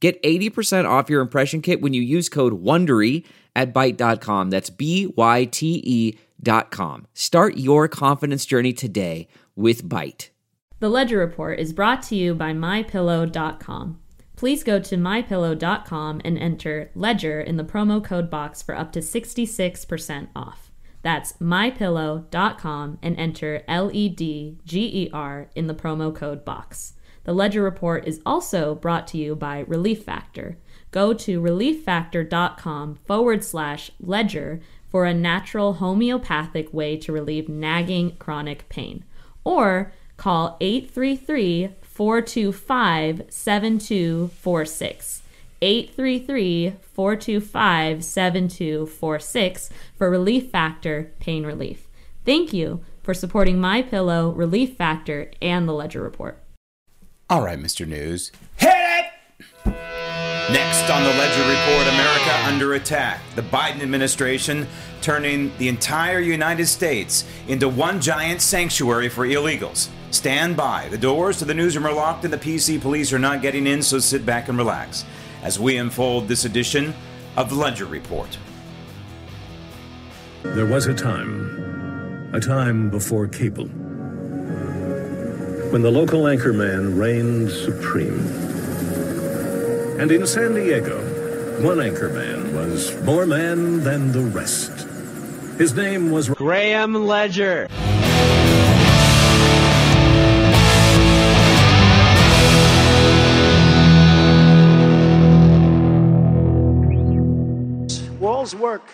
Get 80% off your impression kit when you use code WONDERY at Byte.com. That's B-Y-T-E dot com. Start your confidence journey today with Byte. The Ledger Report is brought to you by MyPillow.com. Please go to MyPillow.com and enter LEDGER in the promo code box for up to 66% off. That's MyPillow.com and enter L-E-D-G-E-R in the promo code box. The Ledger Report is also brought to you by Relief Factor. Go to relieffactor.com forward slash ledger for a natural homeopathic way to relieve nagging chronic pain. Or call 833 425 7246. 833 425 7246 for Relief Factor Pain Relief. Thank you for supporting My Pillow, Relief Factor, and the Ledger Report. All right, Mr. News. Hit it! Next on the Ledger Report America under attack. The Biden administration turning the entire United States into one giant sanctuary for illegals. Stand by. The doors to the newsroom are locked and the PC police are not getting in, so sit back and relax as we unfold this edition of the Ledger Report. There was a time, a time before cable when the local anchorman reigned supreme. And in San Diego, one anchorman was more man than the rest. His name was Graham Ledger. Walls work.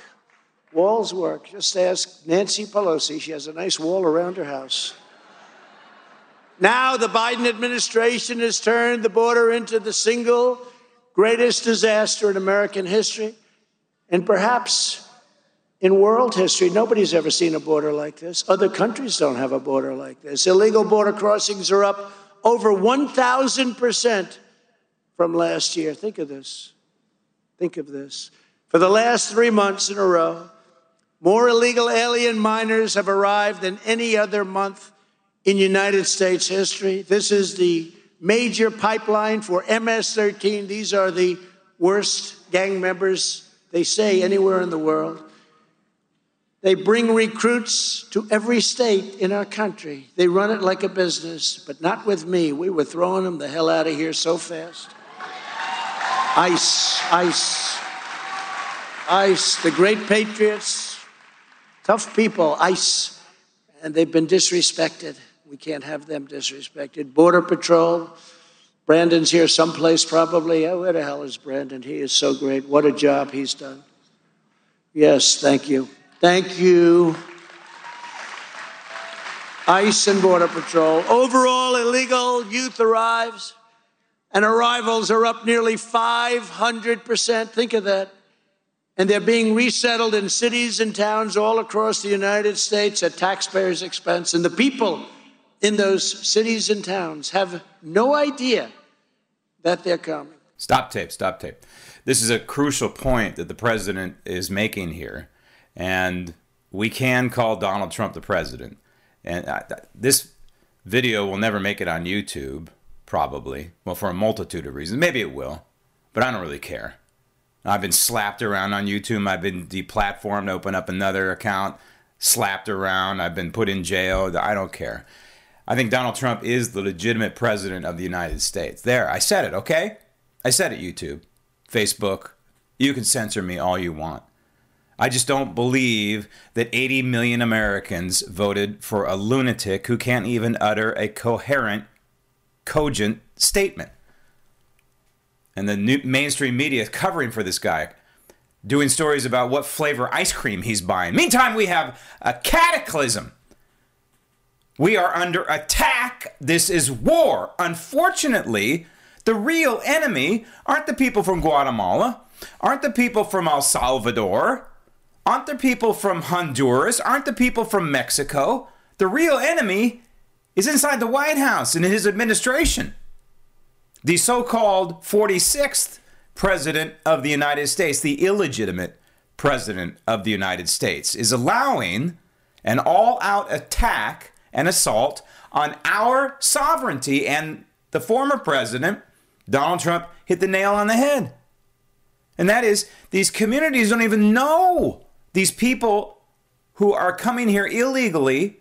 Walls work. Just ask Nancy Pelosi. She has a nice wall around her house. Now the Biden administration has turned the border into the single greatest disaster in American history and perhaps in world history. Nobody's ever seen a border like this. Other countries don't have a border like this. Illegal border crossings are up over 1,000% from last year. Think of this. Think of this. For the last three months in a row, more illegal alien minors have arrived than any other month in United States history. This is the major pipeline for MS 13. These are the worst gang members, they say, anywhere in the world. They bring recruits to every state in our country. They run it like a business, but not with me. We were throwing them the hell out of here so fast. ICE, ICE, ICE, the great patriots, tough people, ICE, and they've been disrespected. We can't have them disrespected. Border Patrol. Brandon's here someplace probably. Oh, where the hell is Brandon? He is so great. What a job he's done. Yes, thank you. Thank you. ICE and Border Patrol. Overall, illegal youth arrives, and arrivals are up nearly 500%. Think of that. And they're being resettled in cities and towns all across the United States at taxpayers' expense. And the people in those cities and towns have no idea that they're coming. Stop tape, stop tape. This is a crucial point that the president is making here. And we can call Donald Trump the president. And uh, this video will never make it on YouTube, probably. Well, for a multitude of reasons. Maybe it will, but I don't really care. I've been slapped around on YouTube. I've been deplatformed, open up another account, slapped around. I've been put in jail. I don't care. I think Donald Trump is the legitimate president of the United States. There, I said it, okay? I said it, YouTube, Facebook. You can censor me all you want. I just don't believe that 80 million Americans voted for a lunatic who can't even utter a coherent, cogent statement. And the mainstream media is covering for this guy, doing stories about what flavor ice cream he's buying. Meantime, we have a cataclysm we are under attack. This is war. Unfortunately, The real enemy aren't the people from Guatemala, aren't the people from El Salvador, aren't the people from Honduras, aren't the people from Mexico. The real enemy is inside the White House and in his administration. The so called 46th President of the United States, the illegitimate President of the United States, is allowing an all out attack and assault on our sovereignty. And the former president, Donald Trump, hit the nail on the head. And that is, these communities don't even know these people who are coming here illegally,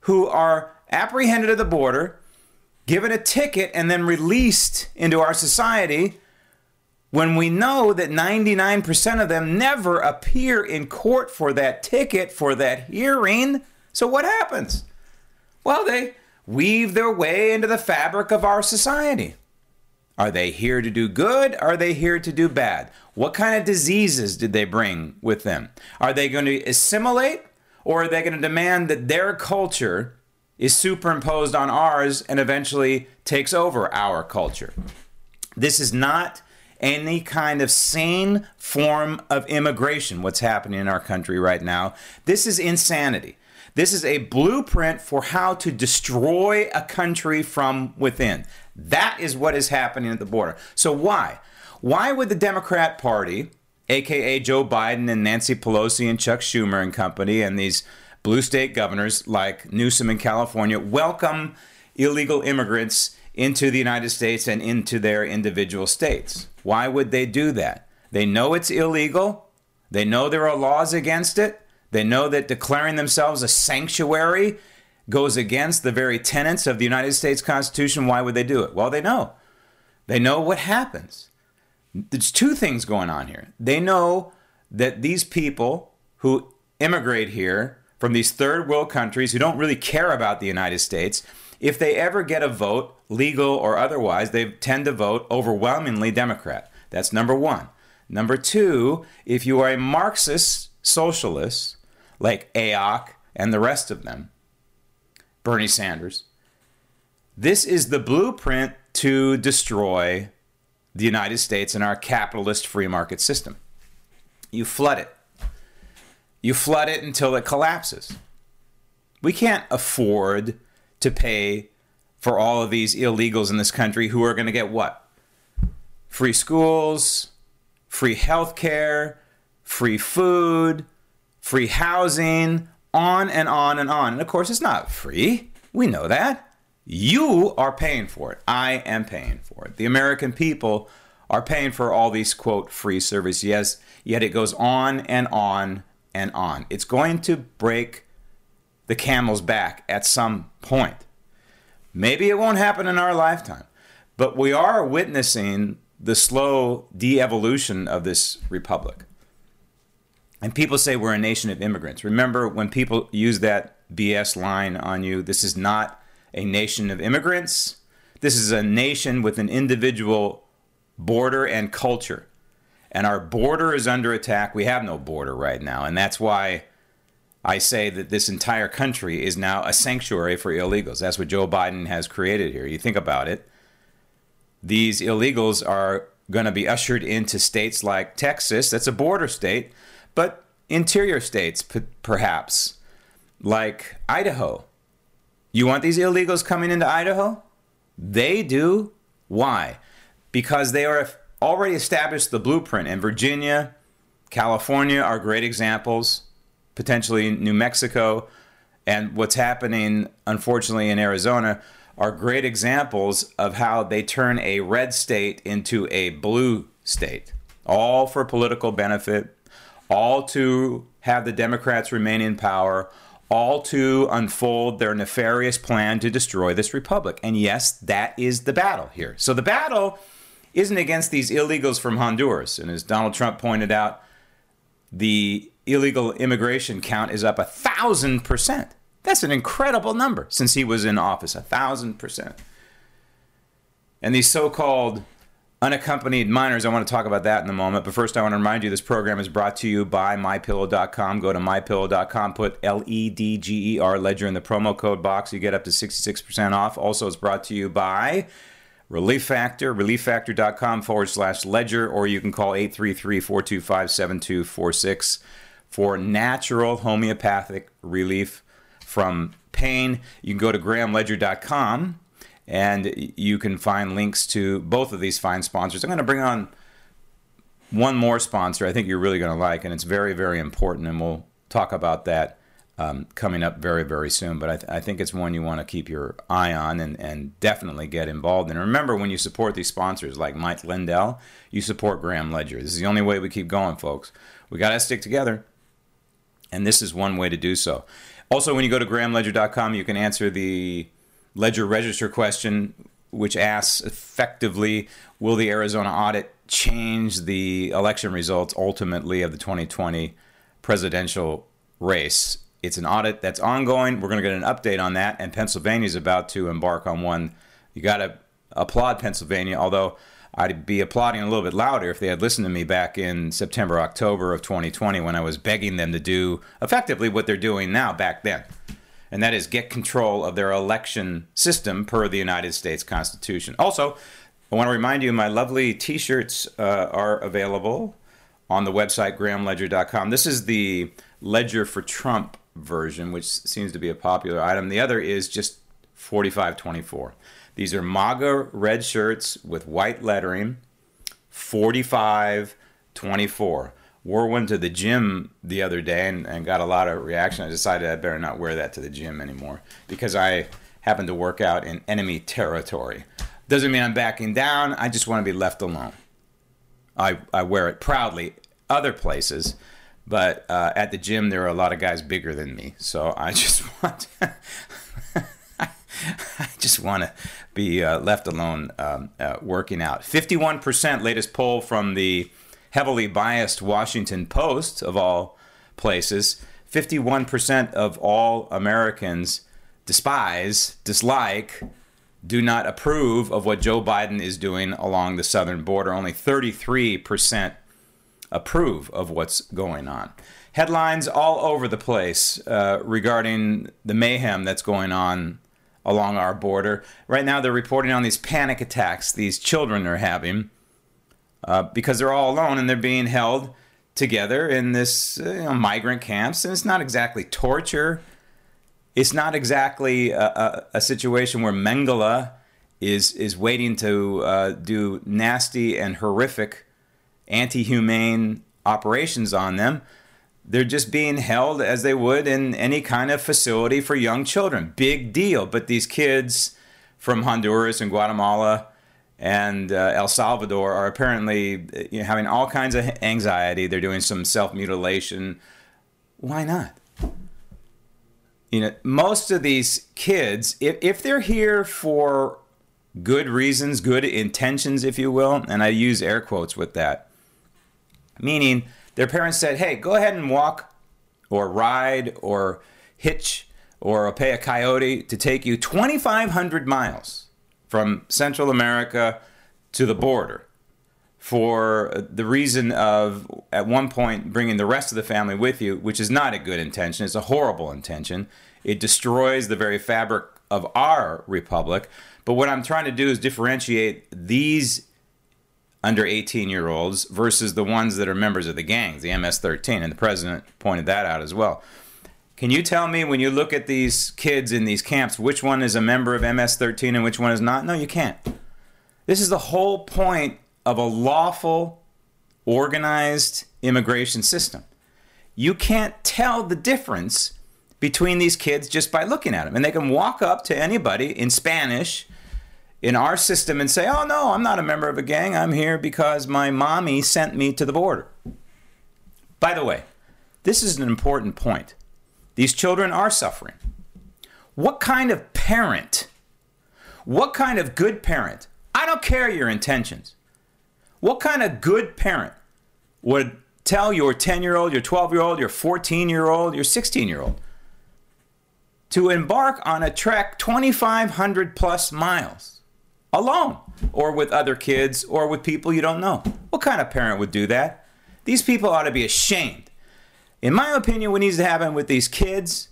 who are apprehended at the border, given a ticket, and then released into our society when we know that 99% of them never appear in court for that ticket, for that hearing. So what happens? Well, they weave their way into the fabric of our society. Are they here to do good? Are they here to do bad? What kind of diseases did they bring with them? Are they going to assimilate or are they going to demand that their culture is superimposed on ours and eventually takes over our culture? This is not any kind of sane form of immigration, what's happening in our country right now. This is insanity. This is a blueprint for how to destroy a country from within. That is what is happening at the border. So, why? Why would the Democrat Party, aka Joe Biden and Nancy Pelosi and Chuck Schumer and company, and these blue state governors like Newsom in California, welcome illegal immigrants into the United States and into their individual states? Why would they do that? They know it's illegal. They know there are laws against it. They know that declaring themselves a sanctuary goes against the very tenets of the United States Constitution. Why would they do it? Well, they know. They know what happens. There's two things going on here. They know that these people who immigrate here from these third world countries who don't really care about the United States, if they ever get a vote, legal or otherwise, they tend to vote overwhelmingly Democrat. That's number one. Number two, if you are a Marxist socialist, like AOC and the rest of them, Bernie Sanders. This is the blueprint to destroy the United States and our capitalist free market system. You flood it. You flood it until it collapses. We can't afford to pay for all of these illegals in this country who are going to get what? Free schools, free health care, free food, free housing, on and on and on. And of course, it's not free. We know that. You are paying for it. I am paying for it. The American people are paying for all these quote free services. Yes, yet it goes on and on and on. It's going to break the camel's back at some point. Maybe it won't happen in our lifetime, but we are witnessing the slow de evolution of this republic. And people say we're a nation of immigrants. Remember when people use that BS line on you, this is not a nation of immigrants. This is a nation with an individual border and culture. And our border is under attack. We have no border right now. And that's why I say that this entire country is now a sanctuary for illegals. That's what Joe Biden has created here. You think about it. These illegals are going to be ushered into states like Texas, that's a border state, but interior states, p- perhaps, like Idaho. You want these illegals coming into Idaho? They do. Why? Because they are already established the blueprint, and Virginia, California are great examples, potentially New Mexico, and what's happening, unfortunately, in Arizona are great examples of how they turn a red state into a blue state, all for political benefit, all to have the Democrats remain in power, all to unfold their nefarious plan to destroy this republic. And yes, that is the battle here. So the battle isn't against these illegals from Honduras. And as Donald Trump pointed out, the illegal immigration count is up a thousand percent. That's an incredible number since he was in office, a thousand percent. And these so called unaccompanied minors. I want to talk about that in a moment. But first, I want to remind you this program is brought to you by mypillow.com. Go to mypillow.com, put L E D G E R ledger in the promo code box. You get up to 66% off. Also, it's brought to you by Relief Factor, relieffactor.com forward slash ledger, or you can call 833 425 7246 for natural homeopathic relief from pain. You can go to grahamledger.com and you can find links to both of these fine sponsors. I'm going to bring on one more sponsor I think you're really going to like, and it's very, very important, and we'll talk about that um, coming up very, very soon. But I, th- I, think it's one you want to keep your eye on and, and definitely get involved in. Remember, when you support these sponsors like Mike Lindell, you support Graham Ledger. This is the only way we keep going, folks. We got to stick together. And this is one way to do so. Also, when you go to grahamledger.com, you can answer the Ledger Register question, which asks effectively Will the Arizona audit change the election results ultimately of the 2020 presidential race? It's an audit that's ongoing. We're going to get an update on that, and Pennsylvania is about to embark on one. You got to applaud Pennsylvania, although I'd be applauding a little bit louder if they had listened to me back in September, October of 2020 when I was begging them to do effectively what they're doing now back then. And that is get control of their election system per the United States Constitution. Also, I want to remind you my lovely t shirts uh, are available on the website grahamledger.com. This is the Ledger for Trump version, which seems to be a popular item. The other is just 4524. These are MAGA red shirts with white lettering, 4524. Wore one to the gym the other day and, and got a lot of reaction. I decided I better not wear that to the gym anymore because I happen to work out in enemy territory. Doesn't mean I'm backing down. I just want to be left alone. I, I wear it proudly other places but uh, at the gym, there are a lot of guys bigger than me, so I just want I just want to be uh, left alone um, uh, working out. Fifty-one percent, latest poll from the heavily biased Washington Post of all places. Fifty-one percent of all Americans despise, dislike, do not approve of what Joe Biden is doing along the southern border. Only thirty-three percent approve of what's going on. Headlines all over the place uh, regarding the mayhem that's going on along our border. Right now, they're reporting on these panic attacks these children are having uh, because they're all alone and they're being held together in this uh, you know, migrant camps. And it's not exactly torture. It's not exactly a, a, a situation where Mengele is is waiting to uh, do nasty and horrific anti humane operations on them. They're just being held as they would in any kind of facility for young children. Big deal. But these kids from Honduras and Guatemala and uh, El Salvador are apparently you know, having all kinds of anxiety. They're doing some self mutilation. Why not? You know, most of these kids, if, if they're here for good reasons, good intentions, if you will, and I use air quotes with that, meaning their parents said, hey, go ahead and walk or ride or hitch or pay a coyote to take you 2,500 miles from Central America to the border for the reason of, at one point, bringing the rest of the family with you, which is not a good intention. It's a horrible intention. It destroys the very fabric of our republic. But what I'm trying to do is differentiate these under 18 year olds versus the ones that are members of the gangs, the MS 13. And the president pointed that out as well. Can you tell me when you look at these kids in these camps, which one is a member of MS 13 and which one is not? No, you can't. This is the whole point of a lawful, organized immigration system. You can't tell the difference between these kids just by looking at them. And they can walk up to anybody in Spanish in our system and say, oh, no, I'm not a member of a gang. I'm here because my mommy sent me to the border. By the way, this is an important point. These children are suffering. What kind of parent, what kind of good parent, I don't care your intentions, what kind of good parent would tell your 10 year old, your 12 year old, your 14 year old, your 16 year old to embark on a trek 2,500 plus miles? alone or with other kids or with people you don't know. What kind of parent would do that? These people ought to be ashamed. In my opinion, what needs to happen with these kids,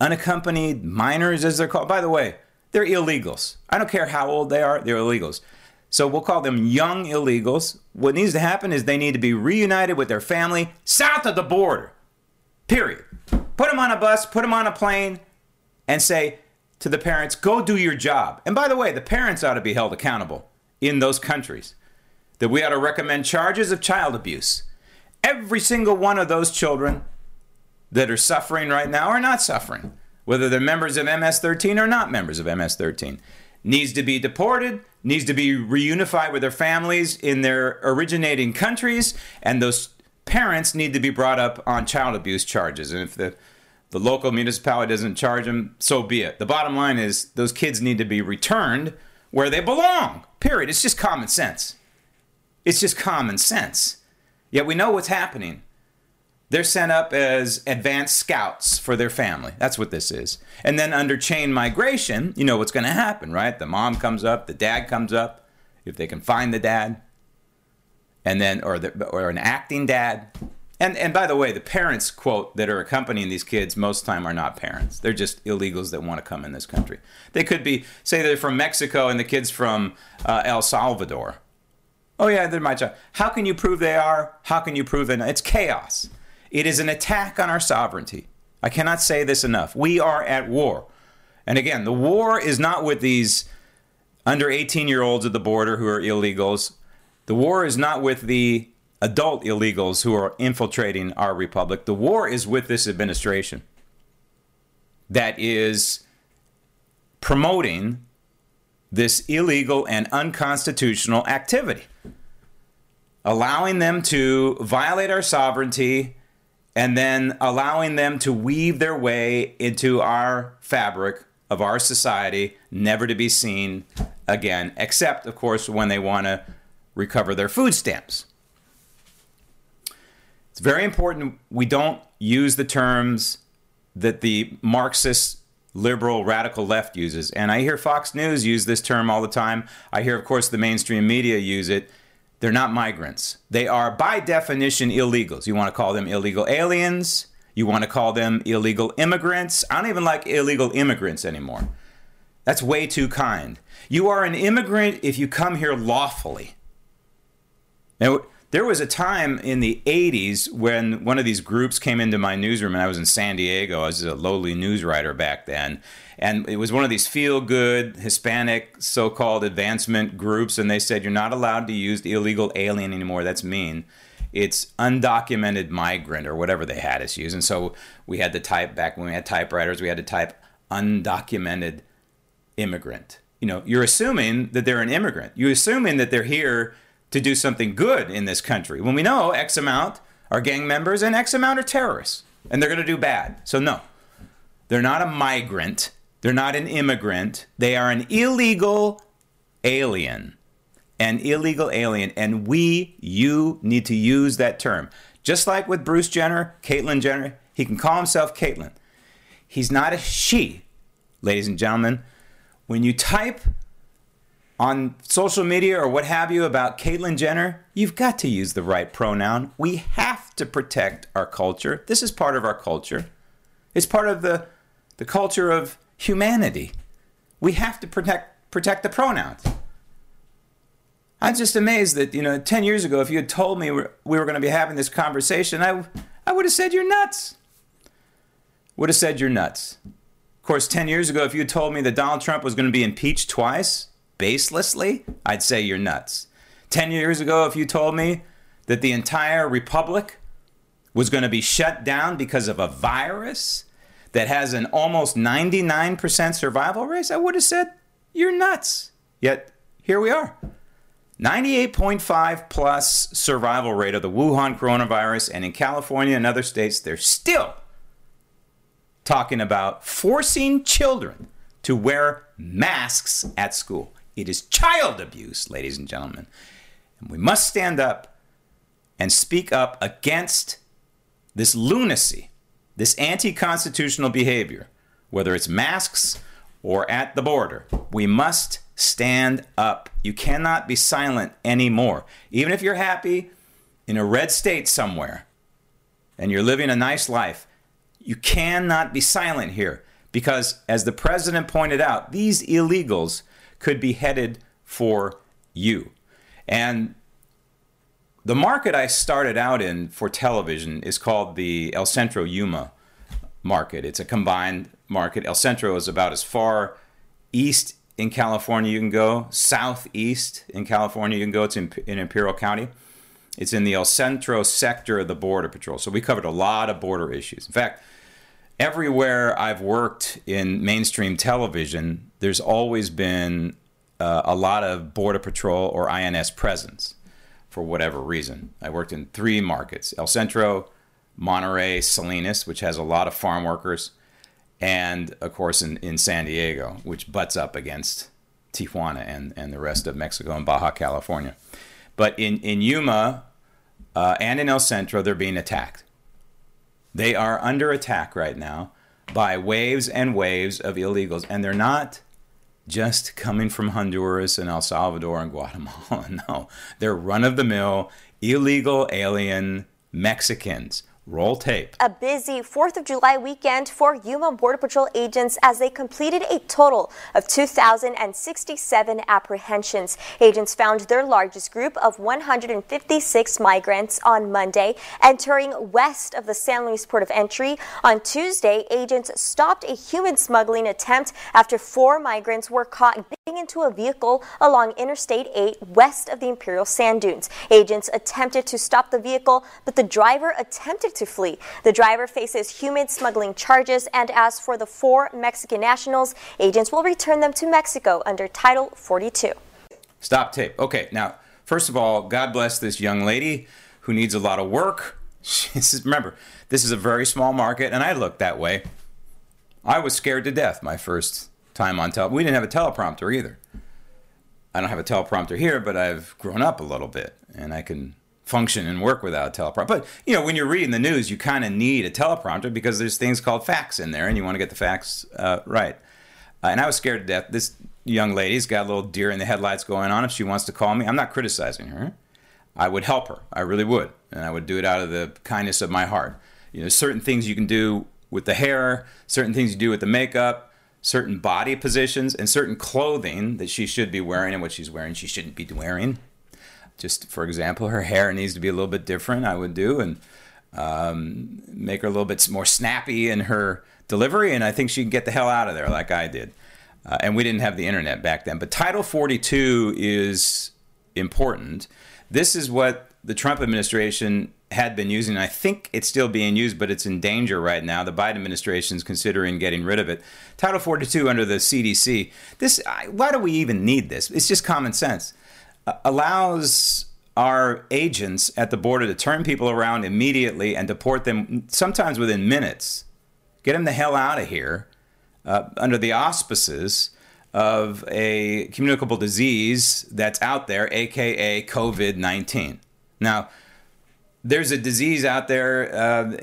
unaccompanied minors as they're called, by the way, They're illegals. I don't care how old they are, they're illegals. So we'll call them young illegals. What needs to happen is they need to be reunited with their family south of the border. Period. Put them on a bus, put them on a plane, and say to the parents, go do your job. And by the way, the parents ought to be held accountable in those countries. That we ought to recommend charges of child abuse. Every single one of those children that are suffering right now are not suffering, whether they're members of MS 13 or not members of MS 13. Needs to be deported, needs to be reunified with their families in their originating countries, and those parents need to be brought up on child abuse charges. And if the the local municipality doesn't charge them, so be it. The bottom line is those kids need to be returned where they belong. Period. It's just common sense. It's just common sense. Yet we know what's happening. They're sent up as advanced scouts for their family. That's what this is. And then under chain migration, you know what's going to happen, right? The mom comes up, the dad comes up, if they can find the dad, and then or the, or an acting dad. And and by the way, the parents quote that are accompanying these kids most time are not parents. They're just illegals that want to come in this country. They could be say they're from Mexico and the kids from uh, El Salvador. Oh yeah, they're my child. How can you prove they are? How can you prove that? It's chaos. It is an attack on our sovereignty. I cannot say this enough. We are at war. And again, the war is not with these under 18 year olds at the border who are illegals. The war is not with the adult illegals who are infiltrating our republic. The war is with this administration that is promoting this illegal and unconstitutional activity, allowing them to violate our sovereignty and then allowing them to weave their way into our fabric of our society, never to be seen again, except, of course, when they want to recover their food stamps. It's very important we don't use the terms that the Marxist liberal radical left uses. And I hear Fox News use this term all the time. I hear, of course, the mainstream media use it. They're not migrants. They are, by definition, illegals. You want to call them illegal aliens. You want to call them illegal immigrants. I don't even like illegal immigrants anymore. That's way too kind. You are an immigrant if you come here lawfully. Now, there was a time in the 80s when one of these groups came into my newsroom, and I was in San Diego. I was a lowly news writer back then. And it was one of these feel good Hispanic so called advancement groups, and they said, You're not allowed to use the illegal alien anymore. That's mean. It's undocumented migrant or whatever they had us use. And so we had to type back when we had typewriters, we had to type undocumented immigrant. You know, you're assuming that they're an immigrant. You're assuming that they're here to do something good in this country when we know X amount are gang members and X amount are terrorists and they're going to do bad. So, no, they're not a migrant, they're not an immigrant, they are an illegal alien. An illegal alien. And we, you, need to use that term. Just like with Bruce Jenner, Caitlyn Jenner, he can call himself Caitlyn. He's not a she, ladies and gentlemen. When you type on social media or what have you about Caitlyn Jenner, you've got to use the right pronoun. We have to protect our culture. This is part of our culture. It's part of the, the culture of humanity. We have to protect protect the pronouns. I'm just amazed that, you know, 10 years ago, if you had told me we were going to be having this conversation, I, I would have said you're nuts. Would have said you're nuts. Of course, 10 years ago, if you had told me that Donald Trump was going to be impeached twice, baselessly, I'd say you're nuts. 10 years ago, if you told me that the entire republic was going to be shut down because of a virus that has an almost 99% survival rate, I would have said, you're nuts. Yet, here we are. 98.5 plus survival rate of the Wuhan coronavirus, and in California and other states, they're still talking about forcing children to wear masks at school. It is child abuse, ladies and gentlemen. And we must stand up and speak up against this lunacy, this anti constitutional behavior, whether it's masks or at the border. We must stand up. You cannot be silent anymore. Even if you're happy in a red state somewhere and you're living a nice life, you cannot be silent here Because, as the president pointed out, these illegals could be headed for you. And the market I started out in for television is called the El Centro Yuma market. It's a combined market. El Centro is about as far east in California you can go, southeast in California you can go. It's in, in Imperial County. It's in the El Centro sector of the Border Patrol. So we covered a lot of border issues. In fact, everywhere I've worked in mainstream television, there's always been uh, a lot of Border Patrol or INS presence for whatever reason. I worked in three markets El Centro, Monterey, Salinas, which has a lot of farm workers, and of course in, in San Diego, which butts up against Tijuana and, and the rest of Mexico and Baja California. But in, in Yuma uh, and in El Centro, they're being attacked. They are under attack right now by waves and waves of illegals, and they're not just coming from Honduras and El Salvador and Guatemala. No, they're run of the mill, illegal alien Mexicans Roll tape. A busy 4th of July weekend for Yuma Border Patrol agents as they completed a total of 2,067 apprehensions. Agents found their largest group of 156 migrants on Monday entering west of the San Luis port of entry. On Tuesday, agents stopped a human smuggling attempt after four migrants were caught into a vehicle along Interstate 8 west of the Imperial Sand Dunes. Agents attempted to stop the vehicle, but the driver attempted to flee. The driver faces human smuggling charges, and as for the four Mexican nationals, agents will return them to Mexico under Title 42. Stop tape. Okay, now, first of all, God bless this young lady who needs a lot of work. Remember, this is a very small market, and I looked that way. I was scared to death my first time on tele. We didn't have a teleprompter either. I don't have a teleprompter here, but I've grown up a little bit, and I can function and work without a teleprompter. But you know, when you're reading the news, you kind of need a teleprompter because there's things called facts in there, and you want to get the facts uh, right. Uh, and I was scared to death. This young lady's got a little deer in the headlights going on. If she wants to call me, I'm not criticizing her. I would help her. I really would, and I would do it out of the kindness of my heart. You know, certain things you can do with the hair, certain things you do with the makeup, certain body positions, and certain clothing that she should be wearing and what she's wearing she shouldn't be wearing just for example, her hair needs to be a little bit different. I would do and um, make her a little bit more snappy in her delivery, and I think she can get the hell out of there like I did. Uh, and we didn't have the internet back then. But Title 42 is important. This is what the Trump administration had been using. I think it's still being used, but it's in danger right now. The Biden administration is considering getting rid of it. Title 42 under the CDC. This, why do we even need this? It's just common sense allows our agents at the border to turn people around immediately and deport them sometimes within minutes. Get them the hell out of here uh, under the auspices of a communicable disease that's out there, aka COVID 19. Now, there's a disease out there uh,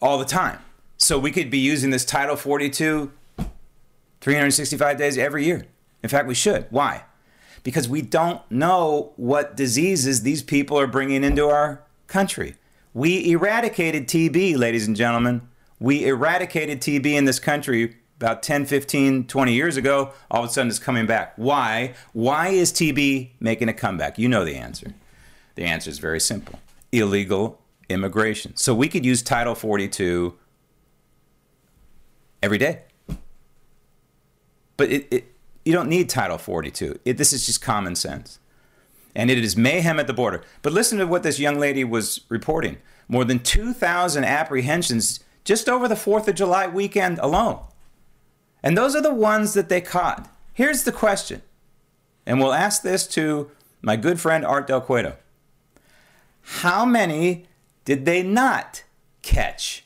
all the time. So we could be using this Title 42 365 days every year. In fact, we should. Why? because we don't know what diseases these people are bringing into our country. We eradicated TB, ladies and gentlemen. We eradicated TB in this country about 10, 15, 20 years ago. All of a sudden it's coming back. Why? Why is TB making a comeback? You know the answer. The answer is very simple illegal immigration. So we could use Title 42 every day. But it, it you don't need Title 42. It, this is just common sense. And it is mayhem at the border. But listen to what this young lady was reporting more than 2,000 apprehensions just over the 4th of July weekend alone. And those are the ones that they caught. Here's the question, and we'll ask this to my good friend Art Del Cueto. How many did they not catch?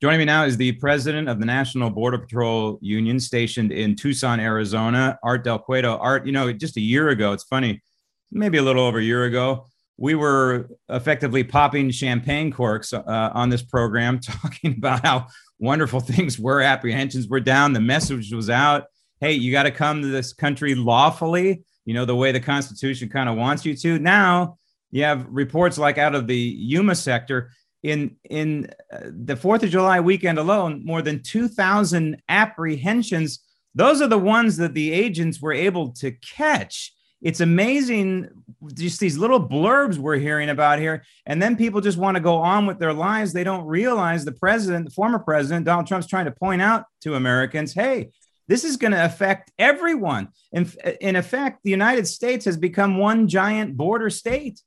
Joining me now is the president of the National Border Patrol Union stationed in Tucson, Arizona, Art Del Cueto. Art, you know, just a year ago, it's funny, maybe a little over a year ago, we were effectively popping champagne corks uh, on this program, talking about how wonderful things were. Apprehensions were down. The message was out. Hey, you got to come to this country lawfully, you know, the way the Constitution kind of wants you to. Now you have reports like out of the Yuma sector in in uh, the Fourth of July weekend alone, more than two thousand apprehensions. Those are the ones that the agents were able to catch. It's amazing, just these little blurbs we're hearing about here, and then people just want to go on with their lives. They don't realize the president, the former president, Donald Trump's trying to point out to Americans, hey, this is going to affect everyone. In, in effect, the United States has become one giant border state.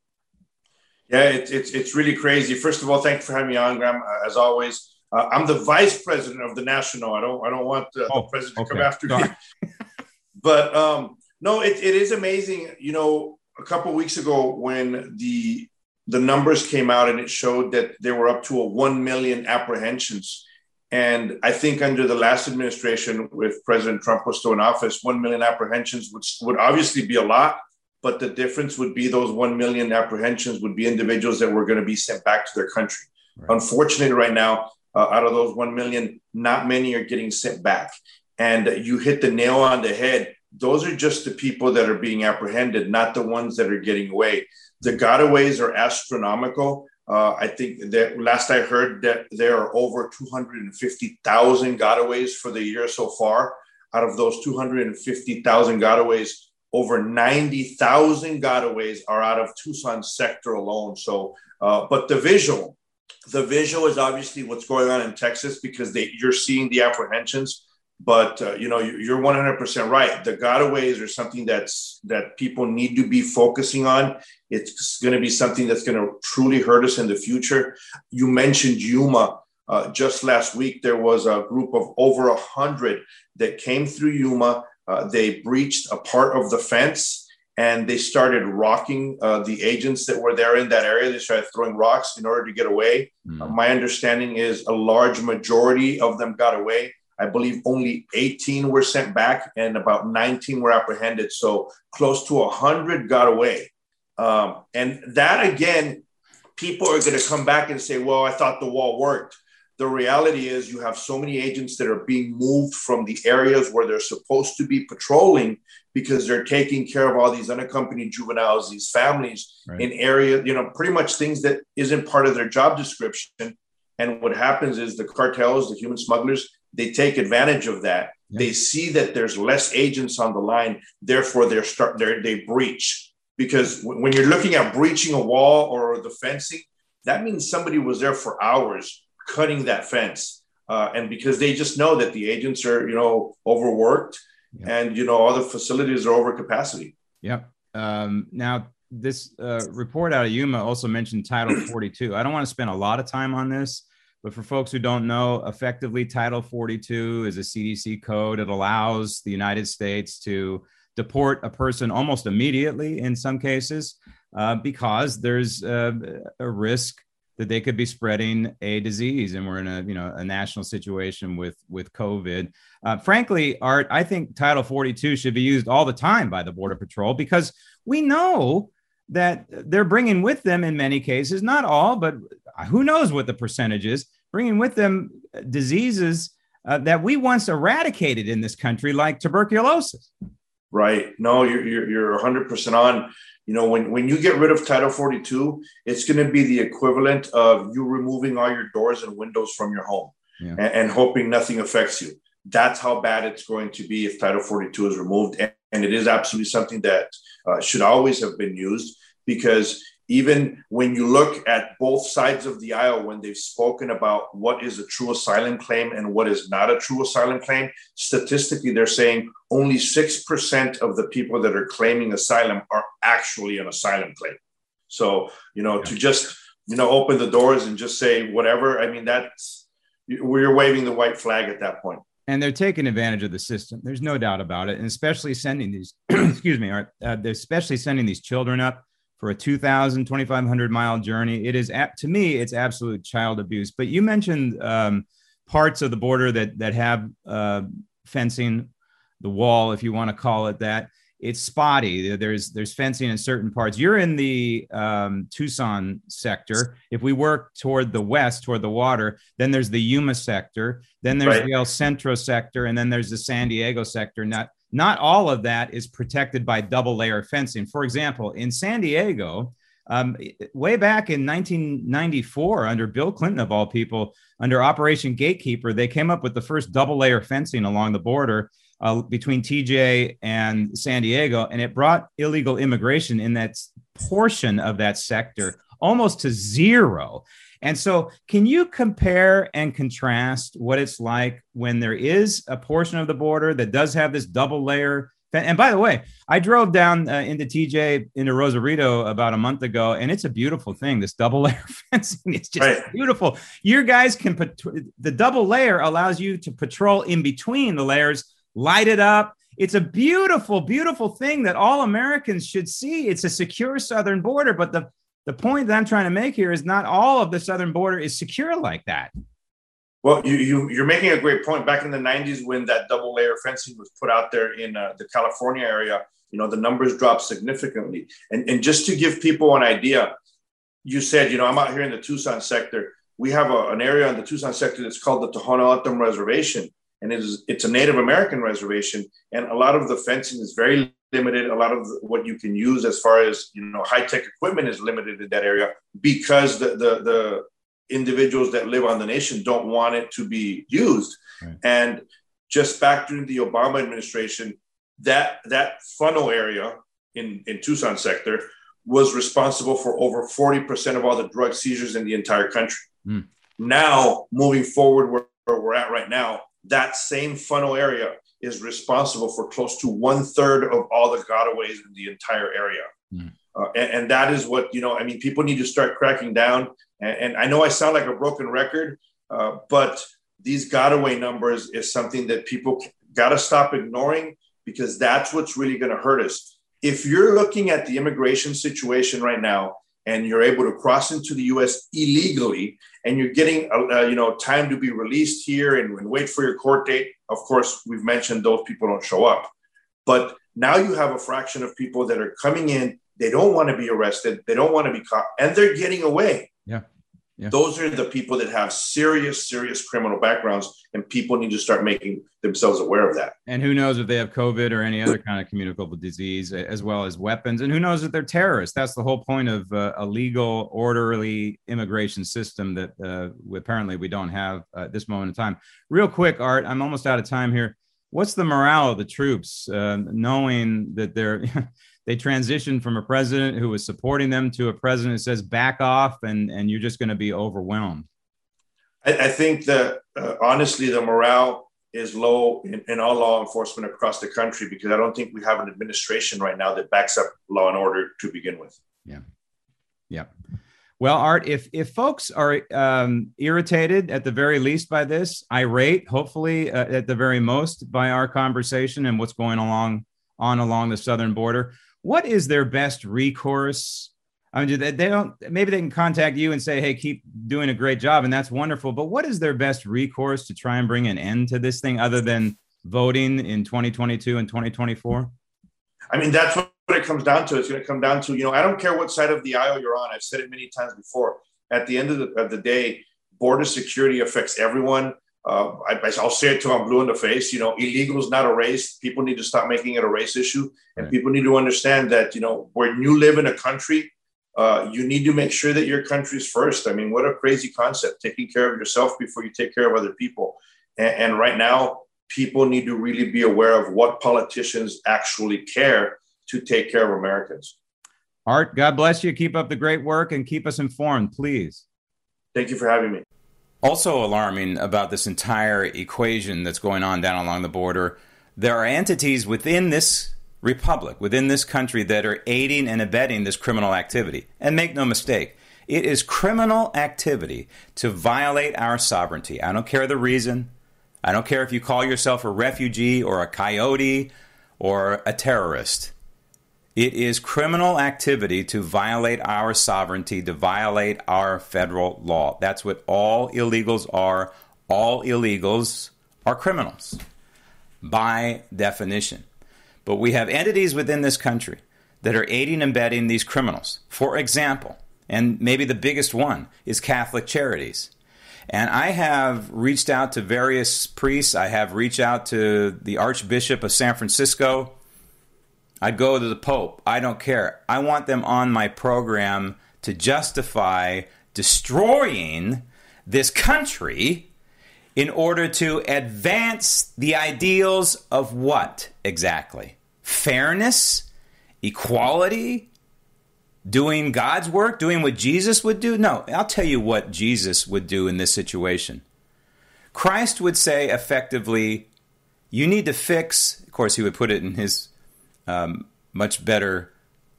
Yeah, it's, it's, it's really crazy. First of all, thank you for having me on, Graham. Uh, as always, uh, I'm the vice president of the national. I don't I don't want uh, oh, the president okay. to come after Sorry. me. but um, no, it, it is amazing. You know, a couple weeks ago when the the numbers came out and it showed that there were up to a one million apprehensions and I think under the last administration, with President Trump was still in office, 1 million apprehensions would, would obviously be a lot, but the difference would be those 1 million apprehensions would be individuals that were going to be sent back to their country. Right. Unfortunately, right now, uh, out of those 1 million, not many are getting sent back. And you hit the nail on the head. Those are just the people that are being apprehended, not the ones that are getting away. The gotaways are astronomical. Uh, I think that last I heard that there are over 250,000 gotaways for the year so far. Out of those 250,000 gotaways, over 90,000 gotaways are out of Tucson sector alone. So, uh, but the visual, the visual is obviously what's going on in Texas because they, you're seeing the apprehensions. But uh, you know you're 100% right. The gotaways are something that's that people need to be focusing on. It's going to be something that's going to truly hurt us in the future. You mentioned yuma. Uh, just last week there was a group of over a hundred that came through yuma uh, they breached a part of the fence and they started rocking uh, the agents that were there in that area. They started throwing rocks in order to get away. Mm. my understanding is a large majority of them got away I believe only 18 were sent back and about 19 were apprehended. So close to 100 got away. Um, and that again, people are going to come back and say, well, I thought the wall worked. The reality is, you have so many agents that are being moved from the areas where they're supposed to be patrolling because they're taking care of all these unaccompanied juveniles, these families right. in area, you know, pretty much things that isn't part of their job description. And what happens is the cartels, the human smugglers, they take advantage of that. They see that there's less agents on the line, therefore they're start they're, they breach because when you're looking at breaching a wall or the fencing, that means somebody was there for hours cutting that fence, uh, and because they just know that the agents are you know overworked and you know all the facilities are over capacity. Yep. Um, now this uh, report out of Yuma also mentioned Title 42. I don't want to spend a lot of time on this but for folks who don't know, effectively, Title 42 is a CDC code. It allows the United States to deport a person almost immediately in some cases uh, because there's a risk that they could be spreading a disease and we're in a you know a national situation with with covid uh, frankly art i think title 42 should be used all the time by the border patrol because we know that they're bringing with them in many cases not all but who knows what the percentage is, bringing with them diseases uh, that we once eradicated in this country, like tuberculosis. Right. No, you're, you're, you're 100% on. You know, when, when you get rid of Title 42, it's going to be the equivalent of you removing all your doors and windows from your home yeah. and, and, hoping nothing affects you. That's how bad it's going to be if Title 42 is removed. And, and it is absolutely something that uh, should always have been used because even when you look at both sides of the aisle when they've spoken about what is a true asylum claim and what is not a true asylum claim statistically they're saying only 6% of the people that are claiming asylum are actually an asylum claim so you know yeah. to just you know open the doors and just say whatever i mean that's we're waving the white flag at that point. and they're taking advantage of the system there's no doubt about it and especially sending these excuse me uh, they're especially sending these children up for a 2000 2500 mile journey. It is to me it's absolute child abuse. But you mentioned um, parts of the border that that have uh, fencing the wall if you want to call it that. It's spotty. There's there's fencing in certain parts. You're in the um, tucson sector. If we work toward the west toward the water then there's the yuma sector then there's right. the el centro sector and then there's the san diego sector. Not not all of that is protected by double layer fencing. For example, in San Diego, Um, way back in 1994, under Bill Clinton, of all people, under Operation Gatekeeper, they came up with the first double layer fencing along the border uh, between TJ and San Diego, and it brought illegal immigration in that portion of that sector almost to zero. And so, can you compare and contrast what it's like when there is a portion of the border that does have this double layer? And by the way, I drove down uh, into TJ into Rosarito about a month ago, and it's a beautiful thing. This double layer fencing is just right. beautiful. Your guys can put the double layer allows you to patrol in between the layers, light it up. It's a beautiful, beautiful thing that all Americans should see. It's a secure southern border, but the the point that I'm trying to make here is not all of the southern border is secure like that. Well, you, you you're making a great point. Back in the '90s, when that double layer fencing was put out there in uh, the California area, you know the numbers dropped significantly. And and just to give people an idea, you said, you know, I'm out here in the Tucson sector. We have a, an area in the Tucson sector that's called the Tohono O'odham Reservation, and it is it's a Native American reservation, and a lot of the fencing is very limited. A lot of what you can use as far as you know high tech equipment is limited in that area because the, the the individuals that live on the nation don't want it to be used. Right. And just back during the Obama administration, that that funnel area in in Tucson sector was responsible for over 40% of all the drug seizures in the entire country. Mm. Now, moving forward where, where we're at right now, that same funnel area is responsible for close to one third of all the gotaways in the entire area. Mm. Uh, and, and, that is what, you know, I mean, people need to start cracking down. And, and I know I sound like a broken record, uh, but these gotaway numbers is something that people got to stop ignoring because that's what's really going to hurt us. If you're looking at the immigration situation right now, and you're able to cross into the U.S. illegally, and you're getting uh, uh, you know time to be released here and, and, wait for your court date. Of course, we've mentioned those people don't show up, but now you have a fraction of people that are coming in. They don't want to be arrested. They don't want to be caught, and they're getting away. Yeah. Yeah. Those are the people that have serious, serious criminal backgrounds, and people need to start making themselves aware of that. And who knows if they have COVID or any other kind of communicable disease, as well as weapons, and who knows if they're terrorists. That's the whole point of uh, a legal, orderly immigration system that uh, apparently we don't have at this moment in time. Real quick, Art, I'm almost out of time here. What's the morale of the troops, uh, knowing that they're they transitioned from a president who was supporting them to a president who says back off and and you're just going to be overwhelmed. I, I think that uh, honestly the morale is low in, in, all law enforcement across the country because i don't think we have an administration right now that backs up law and order to begin with. Yeah. Yeah. Well, Art, if if folks are um, irritated at the very least by this, irate, hopefully uh, at the very most by our conversation and what's going along on along the southern border, what is their best recourse? I mean, they, they don't, maybe they can contact you and say, hey, keep doing a great job. And that's wonderful. But what is their best recourse to try and bring an end to this thing other than voting in 2022 and 2024? I mean, that's what it comes down to. It's going to come down to, you know, I don't care what side of the aisle you're on. I've said it many times before. At the end of the, of the day, border security affects everyone. Uh, I, will say it till I'm blue in the face. You know, illegal is not a race. People need to stop making it a race issue, and right. people need to understand that you know when you live in a country, uh, you need to make sure that your country's first. I mean, what a crazy concept! Taking care of yourself before you take care of other people. And, and right now, people need to really be aware of what politicians actually care to take care of Americans. Art, God bless you. Keep up the great work and keep us informed, please. Thank you for having me. Also alarming about this entire equation that's going on down along the border, there are entities within this republic, within this country, that are aiding and abetting this criminal activity. And make no mistake, it is criminal activity to violate our sovereignty. I don't care the reason. I don't care if you call yourself a refugee or a coyote or a terrorist. It is criminal activity to violate our sovereignty, to violate our federal law. That's what all illegals are. All illegals are criminals by definition. But we have entities within this country that are aiding and abetting these criminals. For example, and maybe the biggest one is Catholic Charities. And I have reached out to various priests. I have reached out to the Archbishop of San Francisco. I'd go to the Pope. I don't care. I want them on my program to justify destroying this country in order to advance the ideals of what exactly? Fairness, equality, doing God's work, doing what Jesus would do? No, I'll tell you what Jesus would do in this situation. Christ would say effectively, you need to fix, of course, he would put it in his um, much better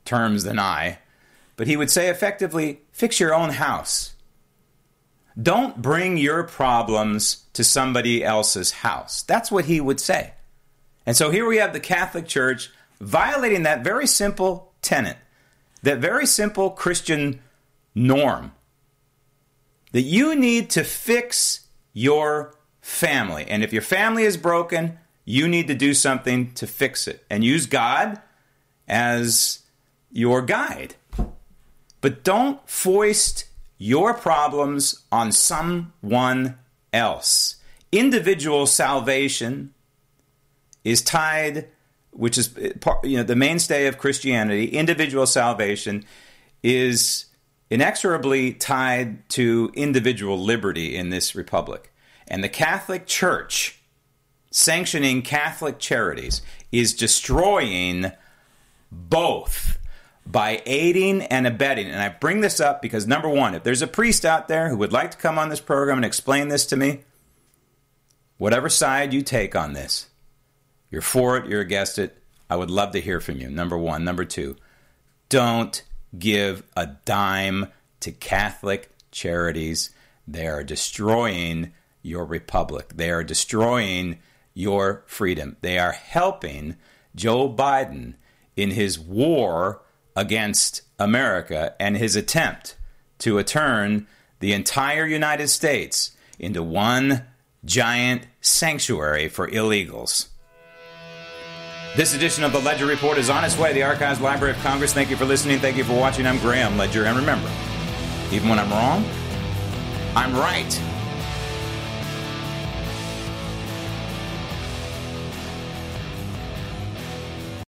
terms than I, but he would say effectively, fix your own house. Don't bring your problems to somebody else's house. That's what he would say. And so here we have the Catholic Church violating that very simple tenet, that very simple Christian norm that you need to fix your family. And if your family is broken, you need to do something to fix it and use God as your guide. But don't foist your problems on someone else. Individual salvation is tied, which is you know the mainstay of Christianity. Individual salvation is inexorably tied to individual liberty in this republic. And the Catholic Church sanctioning Catholic charities is destroying both by aiding and abetting. And I bring this up because number one, if there's a priest out there who would like to come on this program and explain this to me, whatever side you take on this, you're for it, you're against it, I would love to hear from you. Number one. Number two, don't give a dime to Catholic charities. They are destroying your republic. They are destroying your freedom. They are helping Joe Biden in his war against America and his attempt to turn the entire United States into one giant sanctuary for illegals. This edition of the Ledger Report is on its way. to The Archives Library of Congress. Thank you for listening. Thank you for watching. I'm Graham Ledger. And remember, even when I'm wrong, I'm right.